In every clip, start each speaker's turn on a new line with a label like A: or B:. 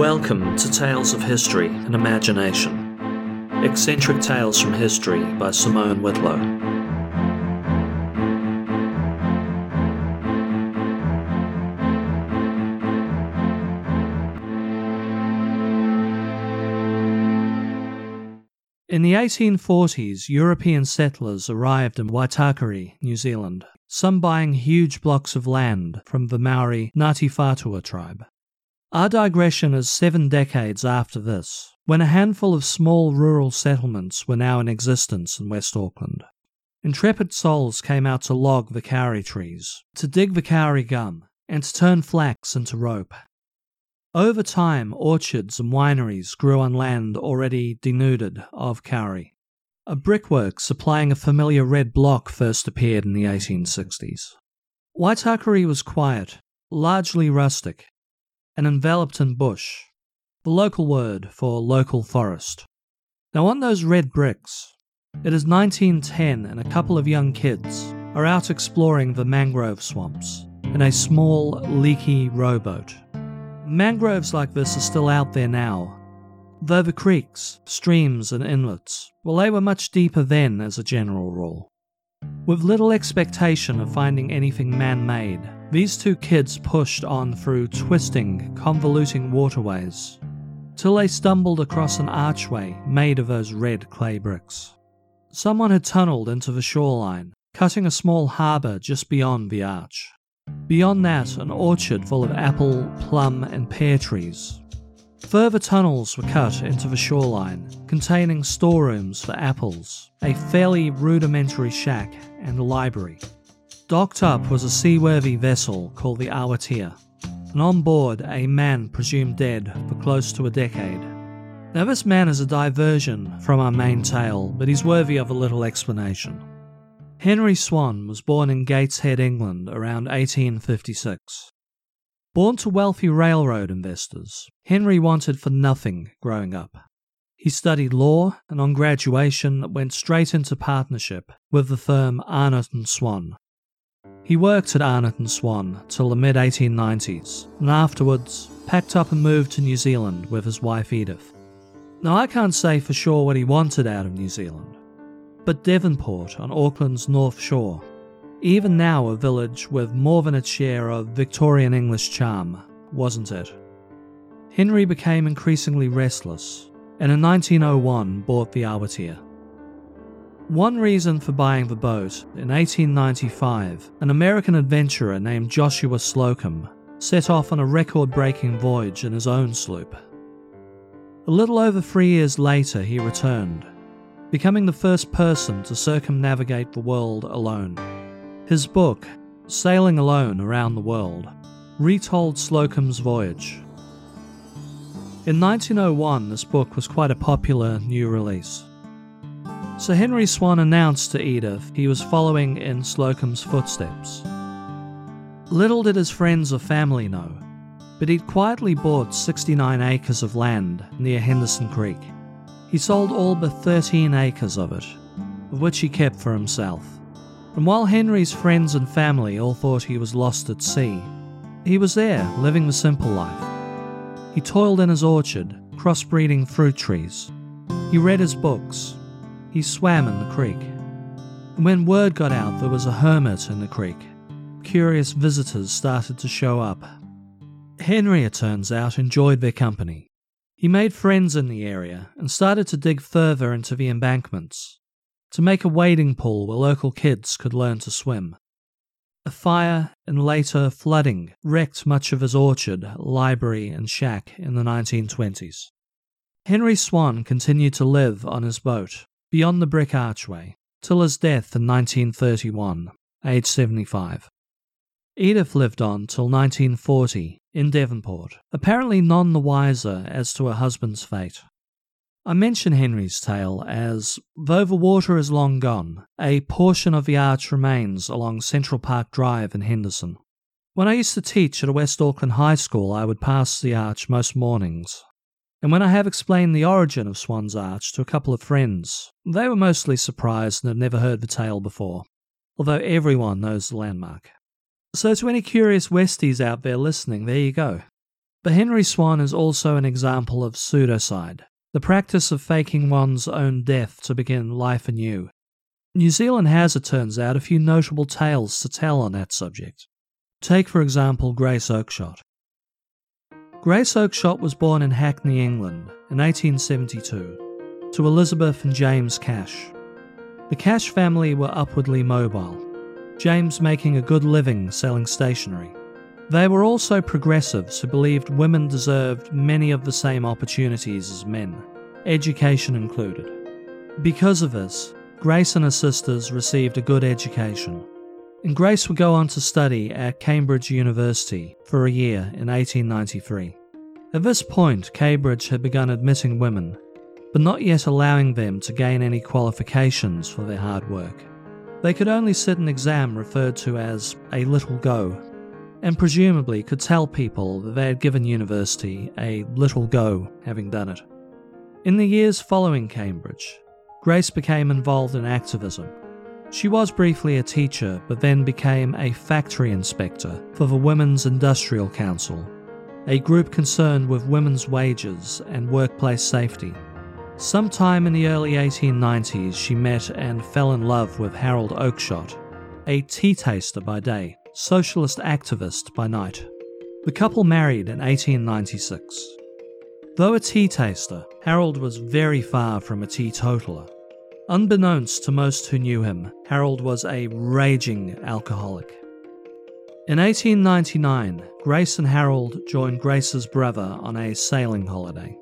A: Welcome to Tales of History and Imagination. Eccentric Tales from History by Simone Whitlow. In the 1840s, European settlers arrived in Waitakere, New Zealand, some buying huge blocks of land from the Maori Ngāti Whātua tribe. Our digression is seven decades after this, when a handful of small rural settlements were now in existence in West Auckland. Intrepid souls came out to log the kauri trees, to dig the kauri gum, and to turn flax into rope. Over time, orchards and wineries grew on land already denuded of kauri. A brickwork supplying a familiar red block first appeared in the 1860s. Waitakere was quiet, largely rustic, and enveloped in bush, the local word for local forest. Now, on those red bricks, it is 1910 and a couple of young kids are out exploring the mangrove swamps in a small, leaky rowboat. Mangroves like this are still out there now, though the creeks, streams, and inlets, well, they were much deeper then as a general rule. With little expectation of finding anything man made, these two kids pushed on through twisting, convoluting waterways till they stumbled across an archway made of those red clay bricks. Someone had tunneled into the shoreline, cutting a small harbour just beyond the arch. Beyond that, an orchard full of apple, plum, and pear trees. Further tunnels were cut into the shoreline, containing storerooms for apples, a fairly rudimentary shack, and a library. Docked up was a seaworthy vessel called the Awatea, and on board a man presumed dead for close to a decade. Now, this man is a diversion from our main tale, but he's worthy of a little explanation. Henry Swan was born in Gateshead, England around 1856. Born to wealthy railroad investors, Henry wanted for nothing growing up. He studied law and on graduation went straight into partnership with the firm Arnott and Swan. He worked at Arnott and Swan till the mid 1890s and afterwards packed up and moved to New Zealand with his wife Edith. Now I can't say for sure what he wanted out of New Zealand but Devonport on Auckland's North Shore. Even now, a village with more than its share of Victorian English charm, wasn't it? Henry became increasingly restless, and in 1901 bought the Awatea. One reason for buying the boat, in 1895, an American adventurer named Joshua Slocum set off on a record breaking voyage in his own sloop. A little over three years later, he returned, becoming the first person to circumnavigate the world alone. His book, Sailing Alone Around the World, retold Slocum's voyage. In 1901, this book was quite a popular new release. Sir Henry Swan announced to Edith he was following in Slocum's footsteps. Little did his friends or family know, but he'd quietly bought 69 acres of land near Henderson Creek. He sold all but 13 acres of it, of which he kept for himself. And while Henry's friends and family all thought he was lost at sea, he was there, living the simple life. He toiled in his orchard, crossbreeding fruit trees. He read his books. He swam in the creek. And when word got out there was a hermit in the creek, curious visitors started to show up. Henry, it turns out, enjoyed their company. He made friends in the area and started to dig further into the embankments to make a wading pool where local kids could learn to swim. A fire and later flooding wrecked much of his orchard, library, and shack in the 1920s. Henry Swan continued to live on his boat beyond the brick archway till his death in 1931, aged 75. Edith lived on till 1940 in Devonport, apparently none the wiser as to her husband's fate. I mention Henry's tale as, though the water is long gone, a portion of the arch remains along Central Park Drive in Henderson. When I used to teach at a West Auckland high school, I would pass the arch most mornings. And when I have explained the origin of Swan's Arch to a couple of friends, they were mostly surprised and had never heard the tale before, although everyone knows the landmark. So, to any curious Westies out there listening, there you go. But Henry Swan is also an example of pseudocide, the practice of faking one's own death to begin life anew. New Zealand has, it turns out, a few notable tales to tell on that subject. Take, for example, Grace Oakeshott. Grace Oakeshott was born in Hackney, England, in 1872, to Elizabeth and James Cash. The Cash family were upwardly mobile, James making a good living selling stationery. They were also progressives who believed women deserved many of the same opportunities as men, education included. Because of this, Grace and her sisters received a good education, and Grace would go on to study at Cambridge University for a year in 1893. At this point, Cambridge had begun admitting women, but not yet allowing them to gain any qualifications for their hard work. They could only sit an exam referred to as a little go, and presumably could tell people that they had given university a little go having done it. In the years following Cambridge, Grace became involved in activism. She was briefly a teacher, but then became a factory inspector for the Women's Industrial Council, a group concerned with women's wages and workplace safety. Sometime in the early 1890s, she met and fell in love with Harold Oakeshott, a tea taster by day, socialist activist by night. The couple married in 1896. Though a tea taster, Harold was very far from a teetotaler. Unbeknownst to most who knew him, Harold was a raging alcoholic. In 1899, Grace and Harold joined Grace's brother on a sailing holiday.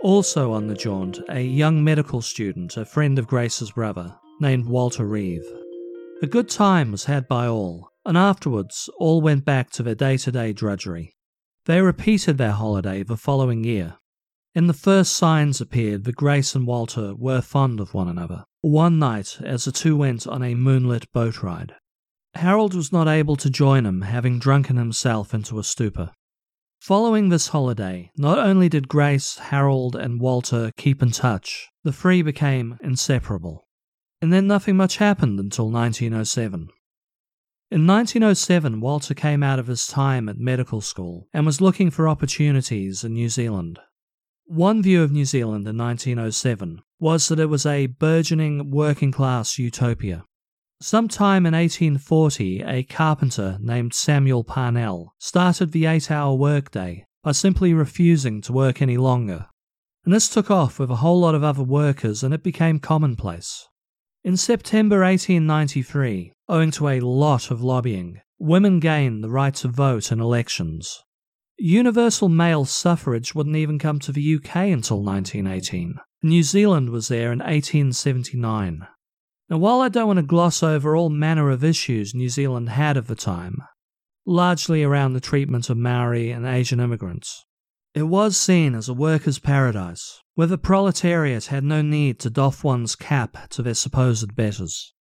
A: Also on the jaunt, a young medical student, a friend of Grace's brother, named Walter Reeve. A good time was had by all, and afterwards all went back to their day to day drudgery. They repeated their holiday the following year, and the first signs appeared that Grace and Walter were fond of one another. One night, as the two went on a moonlit boat ride, Harold was not able to join him, having drunken himself into a stupor. Following this holiday, not only did Grace, Harold, and Walter keep in touch, the three became inseparable. And then nothing much happened until 1907. In 1907, Walter came out of his time at medical school and was looking for opportunities in New Zealand. One view of New Zealand in 1907 was that it was a burgeoning working class utopia. Sometime in 1840, a carpenter named Samuel Parnell started the eight hour workday by simply refusing to work any longer. And this took off with a whole lot of other workers and it became commonplace. In September 1893, owing to a lot of lobbying, women gained the right to vote in elections. Universal male suffrage wouldn't even come to the UK until 1918. New Zealand was there in 1879. Now, while I don't want to gloss over all manner of issues New Zealand had at the time, largely around the treatment of Maori and Asian immigrants, it was seen as a workers' paradise, where the proletariat had no need to doff one's cap to their supposed betters.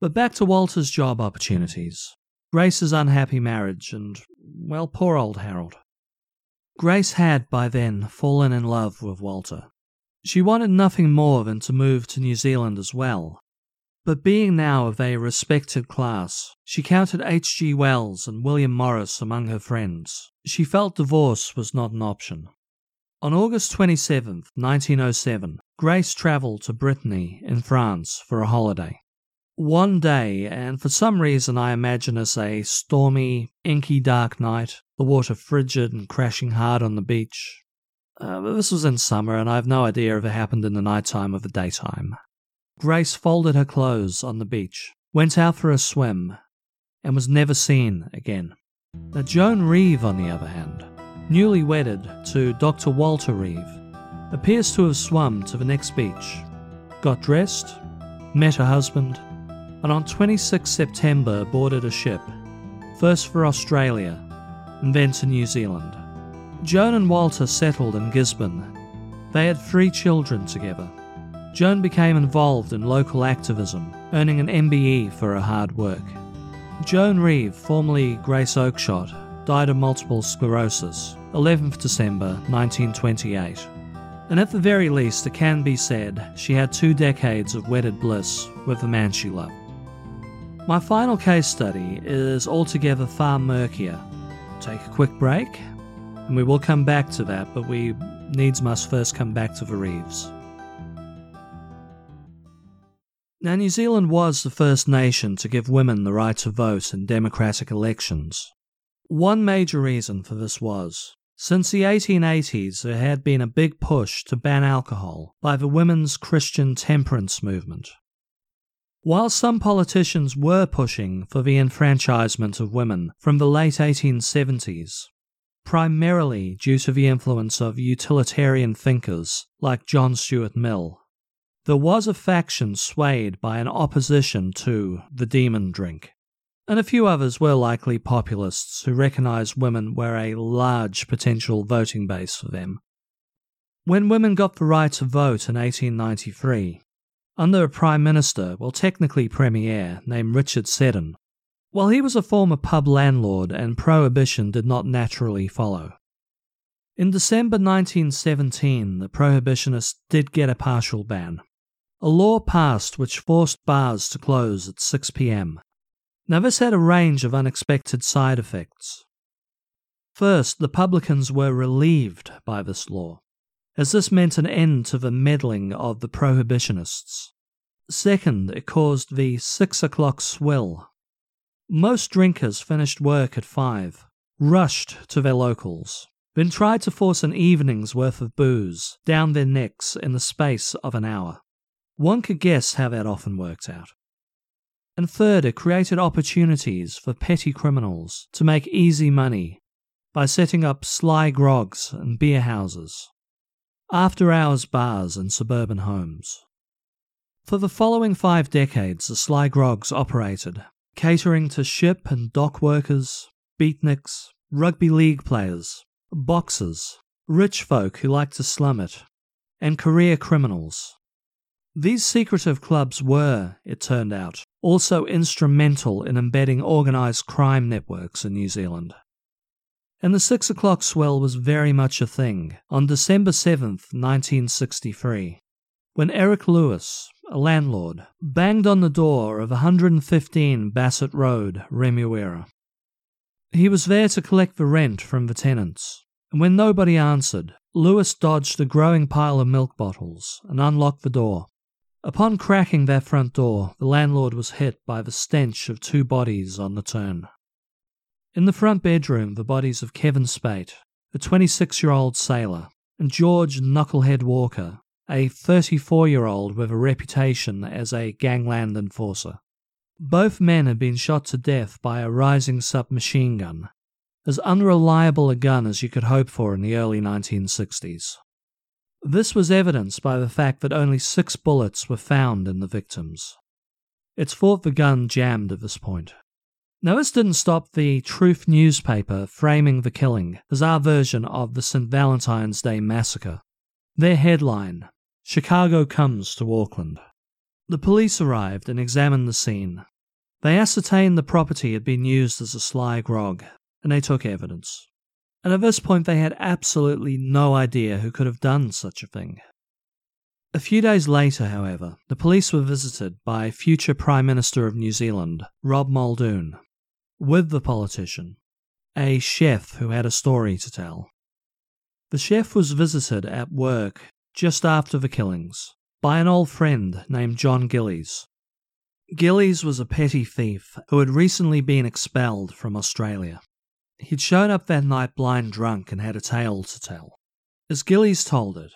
A: But back to Walter's job opportunities, Grace's unhappy marriage, and, well, poor old Harold. Grace had by then fallen in love with Walter. She wanted nothing more than to move to New Zealand as well. But being now of a respected class, she counted H.G. Wells and William Morris among her friends. She felt divorce was not an option. On August 27, 1907, Grace travelled to Brittany in France for a holiday. One day, and for some reason I imagine as a stormy, inky dark night, the water frigid and crashing hard on the beach. Uh, but this was in summer, and I have no idea if it happened in the night time or the daytime. Grace folded her clothes on the beach, went out for a swim, and was never seen again. Now, Joan Reeve, on the other hand, newly wedded to Dr. Walter Reeve, appears to have swum to the next beach, got dressed, met her husband, and on 26 September boarded a ship, first for Australia and then to New Zealand. Joan and Walter settled in Gisborne. They had three children together. Joan became involved in local activism, earning an MBE for her hard work. Joan Reeve, formerly Grace Oakeshott, died of multiple sclerosis, 11th December 1928. And at the very least, it can be said she had two decades of wedded bliss with the man she loved. My final case study is altogether far murkier Take a quick break, and we will come back to that, but we needs must first come back to the Reeves. Now, New Zealand was the first nation to give women the right to vote in democratic elections. One major reason for this was since the 1880s, there had been a big push to ban alcohol by the women's Christian temperance movement. While some politicians were pushing for the enfranchisement of women from the late 1870s, primarily due to the influence of utilitarian thinkers like John Stuart Mill, there was a faction swayed by an opposition to the demon drink and a few others were likely populists who recognised women were a large potential voting base for them. When women got the right to vote in 1893, under a Prime Minister, well, technically Premier, named Richard Seddon, while he was a former pub landlord and prohibition did not naturally follow. In December 1917, the prohibitionists did get a partial ban. A law passed which forced bars to close at 6 pm now, this had a range of unexpected side effects. First, the publicans were relieved by this law, as this meant an end to the meddling of the prohibitionists. Second, it caused the six o'clock swill. Most drinkers finished work at five, rushed to their locals, then tried to force an evening's worth of booze down their necks in the space of an hour. One could guess how that often worked out. And third, it created opportunities for petty criminals to make easy money by setting up sly grogs and beer houses, after hours bars, and suburban homes. For the following five decades, the sly grogs operated, catering to ship and dock workers, beatniks, rugby league players, boxers, rich folk who liked to slum it, and career criminals. These secretive clubs were, it turned out, also instrumental in embedding organised crime networks in New Zealand. And the six o'clock swill was very much a thing on December 7th, 1963, when Eric Lewis, a landlord, banged on the door of 115 Bassett Road, Remuera. He was there to collect the rent from the tenants, and when nobody answered, Lewis dodged a growing pile of milk bottles and unlocked the door. Upon cracking that front door, the landlord was hit by the stench of two bodies on the turn. In the front bedroom, the bodies of Kevin Speight, a 26 year old sailor, and George Knucklehead Walker, a 34 year old with a reputation as a gangland enforcer. Both men had been shot to death by a Reising submachine gun, as unreliable a gun as you could hope for in the early 1960s. This was evidenced by the fact that only six bullets were found in the victims. It's thought the gun jammed at this point. Now, this didn't stop the Truth newspaper framing the killing as our version of the St. Valentine's Day massacre. Their headline Chicago comes to Auckland. The police arrived and examined the scene. They ascertained the property had been used as a sly grog, and they took evidence and at this point they had absolutely no idea who could have done such a thing. A few days later, however, the police were visited by future Prime Minister of New Zealand, Rob Muldoon, with the politician, a chef who had a story to tell. The chef was visited at work just after the killings by an old friend named John Gillies. Gillies was a petty thief who had recently been expelled from Australia. He'd shown up that night blind drunk and had a tale to tell. As Gillies told it,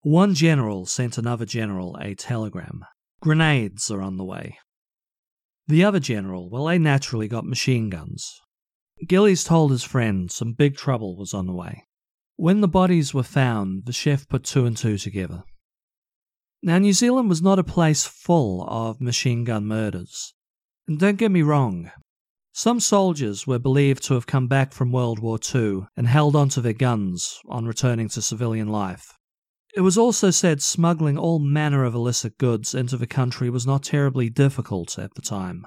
A: one general sent another general a telegram. Grenades are on the way. The other general, well, they naturally got machine guns. Gillies told his friend some big trouble was on the way. When the bodies were found, the chef put two and two together. Now, New Zealand was not a place full of machine gun murders. And don't get me wrong, some soldiers were believed to have come back from World War II and held onto their guns on returning to civilian life. It was also said smuggling all manner of illicit goods into the country was not terribly difficult at the time.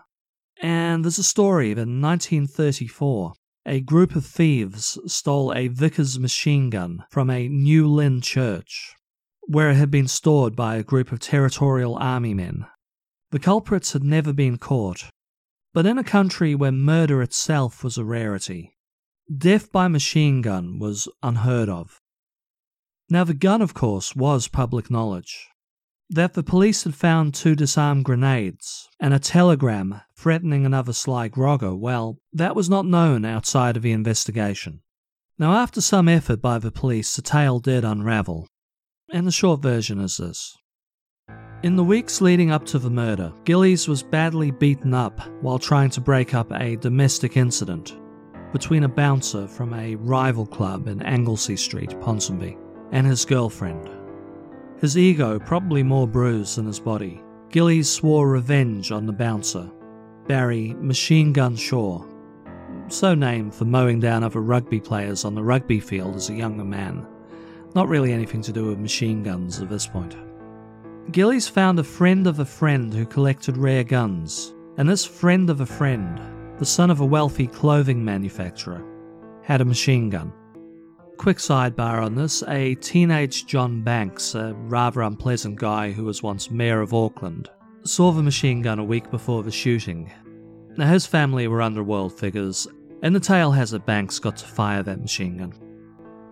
A: And there's a story that in 1934, a group of thieves stole a Vickers machine gun from a New Lynn church, where it had been stored by a group of territorial army men. The culprits had never been caught, but in a country where murder itself was a rarity, death by machine gun was unheard of. Now, the gun, of course, was public knowledge. That the police had found two disarmed grenades and a telegram threatening another Sly Grogger, well, that was not known outside of the investigation. Now, after some effort by the police, the tale did unravel, and the short version is this. In the weeks leading up to the murder, Gillies was badly beaten up while trying to break up a domestic incident between a bouncer from a rival club in Anglesey Street, Ponsonby, and his girlfriend. His ego probably more bruised than his body. Gillies swore revenge on the bouncer, Barry Machine Gun Shaw, so named for mowing down other rugby players on the rugby field as a younger man. Not really anything to do with machine guns at this point. Gillies found a friend of a friend who collected rare guns, and this friend of a friend, the son of a wealthy clothing manufacturer, had a machine gun. Quick sidebar on this a teenage John Banks, a rather unpleasant guy who was once mayor of Auckland, saw the machine gun a week before the shooting. Now, his family were underworld figures, and the tale has it Banks got to fire that machine gun.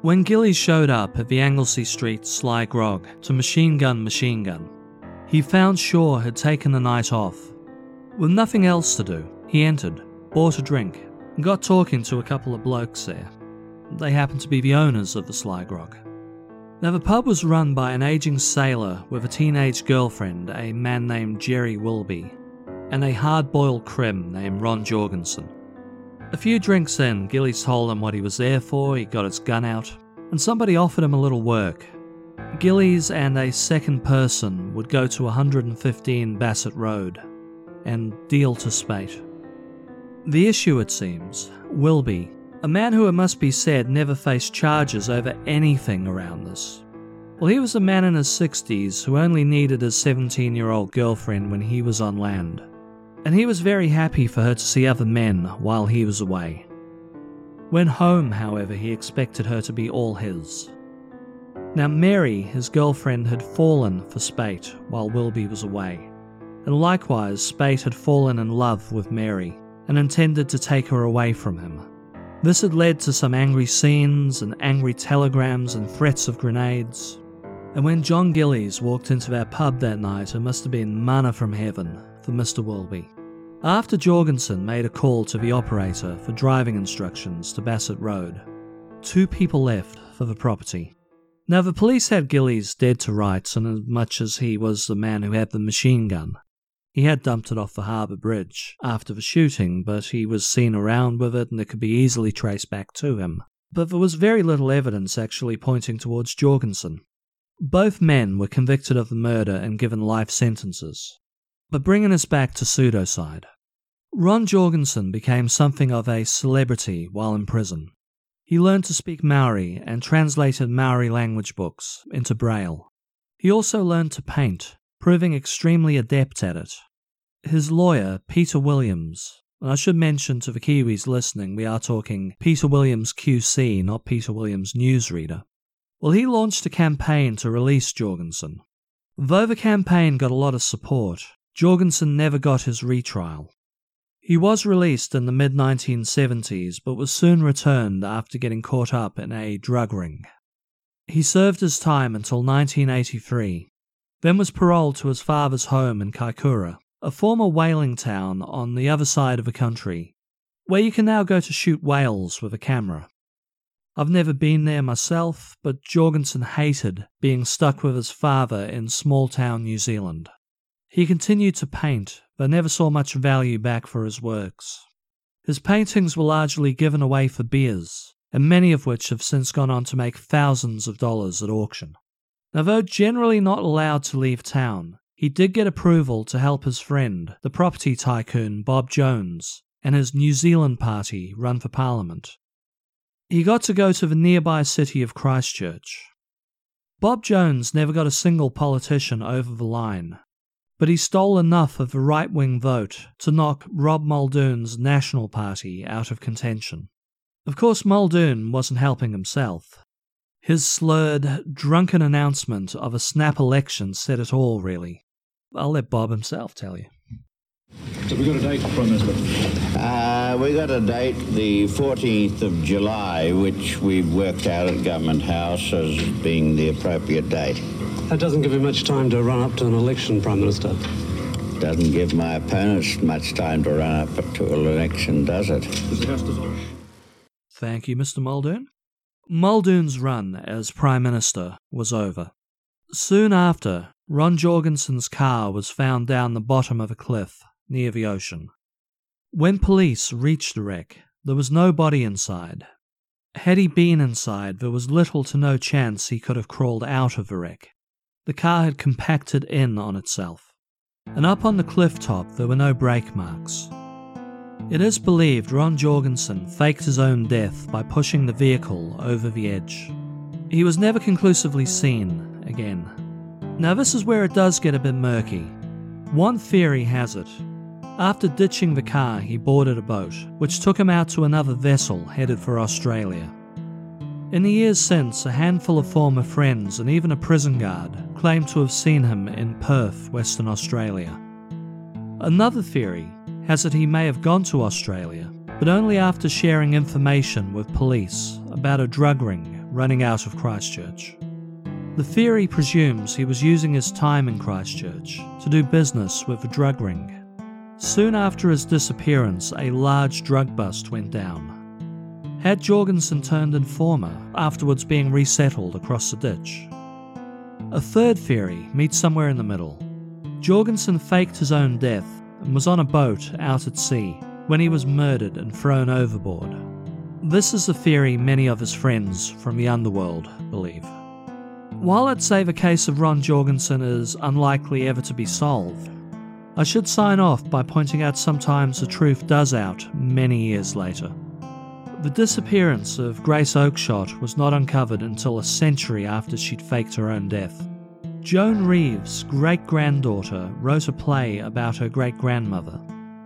A: When Gillies showed up at the Anglesey Street Sly Grog to machine gun machine gun, he found Shaw had taken the night off. With nothing else to do, he entered, bought a drink, and got talking to a couple of blokes there. They happened to be the owners of the Sly Grog. Now, the pub was run by an aging sailor with a teenage girlfriend, a man named Jerry Wilby, and a hard boiled crim named Ron Jorgensen. A few drinks in, Gilly told him what he was there for, he got his gun out, and somebody offered him a little work. Gillies and a second person would go to 115 Bassett Road and deal to Speight. The issue, it seems, Wilby, a man who it must be said never faced charges over anything around this. Well, he was a man in his 60s who only needed his 17 year old girlfriend when he was on land and he was very happy for her to see other men while he was away. When home, however, he expected her to be all his. Now, Mary, his girlfriend, had fallen for Speight while Wilby was away, and likewise, Speight had fallen in love with Mary and intended to take her away from him. This had led to some angry scenes and angry telegrams and threats of grenades. And when John Gillies walked into their pub that night, it must have been manna from heaven for Mr. Wilby. After Jorgensen made a call to the operator for driving instructions to Bassett Road, two people left for the property. Now, the police had Gillies dead to rights, and as much as he was the man who had the machine gun, he had dumped it off the harbour bridge after the shooting, but he was seen around with it and it could be easily traced back to him. But there was very little evidence actually pointing towards Jorgensen. Both men were convicted of the murder and given life sentences. But bringing us back to pseudocide. Ron Jorgensen became something of a celebrity while in prison. He learned to speak Maori and translated Maori language books into Braille. He also learned to paint, proving extremely adept at it. His lawyer, Peter Williams, and I should mention to the Kiwis listening, we are talking Peter Williams QC, not Peter Williams newsreader. Well, he launched a campaign to release Jorgensen. Though the campaign got a lot of support, Jorgensen never got his retrial. He was released in the mid 1970s, but was soon returned after getting caught up in a drug ring. He served his time until 1983, then was paroled to his father's home in Kaikoura, a former whaling town on the other side of the country, where you can now go to shoot whales with a camera. I've never been there myself, but Jorgensen hated being stuck with his father in small town New Zealand. He continued to paint, but never saw much value back for his works. His paintings were largely given away for beers, and many of which have since gone on to make thousands of dollars at auction. Now, though generally not allowed to leave town, he did get approval to help his friend, the property tycoon Bob Jones, and his New Zealand party run for Parliament. He got to go to the nearby city of Christchurch. Bob Jones never got a single politician over the line, but he stole enough of the right wing vote to knock Rob Muldoon's National Party out of contention. Of course, Muldoon wasn't helping himself. His slurred, drunken announcement of a snap election said it all, really. I'll let Bob himself tell you.
B: So we got a date, Prime Minister?
C: Uh, we got a date, the 14th of July, which we've worked out at Government House as being the appropriate date.
D: That doesn't give you much time to run up to an election, Prime Minister.
C: Doesn't give my opponents much time to run up to an election, does it?
B: Does the House dissolve?
A: Thank you, Mr. Muldoon. Muldoon's run as Prime Minister was over. Soon after, Ron Jorgensen's car was found down the bottom of a cliff near the ocean. When police reached the wreck, there was no body inside. Had he been inside, there was little to no chance he could have crawled out of the wreck. The car had compacted in on itself, and up on the cliff top there were no brake marks. It is believed Ron Jorgensen faked his own death by pushing the vehicle over the edge. He was never conclusively seen again. Now, this is where it does get a bit murky. One theory has it after ditching the car, he boarded a boat, which took him out to another vessel headed for Australia. In the years since, a handful of former friends and even a prison guard claim to have seen him in Perth, Western Australia. Another theory has that he may have gone to Australia, but only after sharing information with police about a drug ring running out of Christchurch. The theory presumes he was using his time in Christchurch to do business with a drug ring Soon after his disappearance, a large drug bust went down. Had Jorgensen turned informer, afterwards being resettled across the ditch? A third theory meets somewhere in the middle. Jorgensen faked his own death and was on a boat out at sea when he was murdered and thrown overboard. This is the theory many of his friends from the underworld believe. While I'd say the case of Ron Jorgensen is unlikely ever to be solved, I should sign off by pointing out sometimes the truth does out many years later. The disappearance of Grace Oakeshott was not uncovered until a century after she'd faked her own death. Joan Reeves' great granddaughter wrote a play about her great grandmother.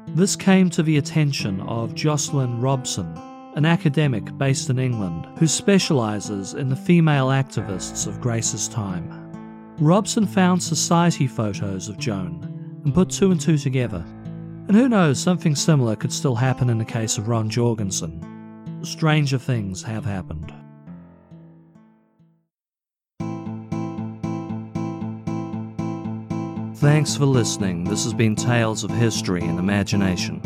A: This came to the attention of Jocelyn Robson, an academic based in England who specialises in the female activists of Grace's time. Robson found society photos of Joan and put two and two together. And who knows, something similar could still happen in the case of Ron Jorgensen. Stranger things have happened. Thanks for listening. This has been Tales of History and Imagination.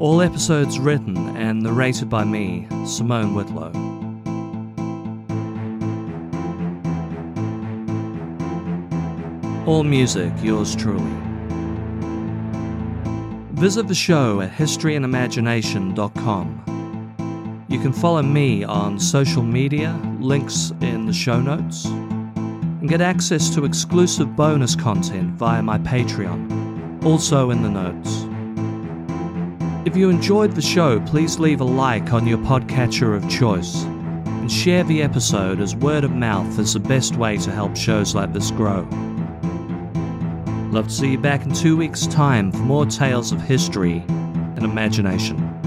A: All episodes written and narrated by me, Simone Whitlow. All music, yours truly. Visit the show at historyandimagination.com. You can follow me on social media, links in the show notes, and get access to exclusive bonus content via my Patreon, also in the notes. If you enjoyed the show, please leave a like on your podcatcher of choice and share the episode as word of mouth is the best way to help shows like this grow. Love to see you back in two weeks' time for more tales of history and imagination.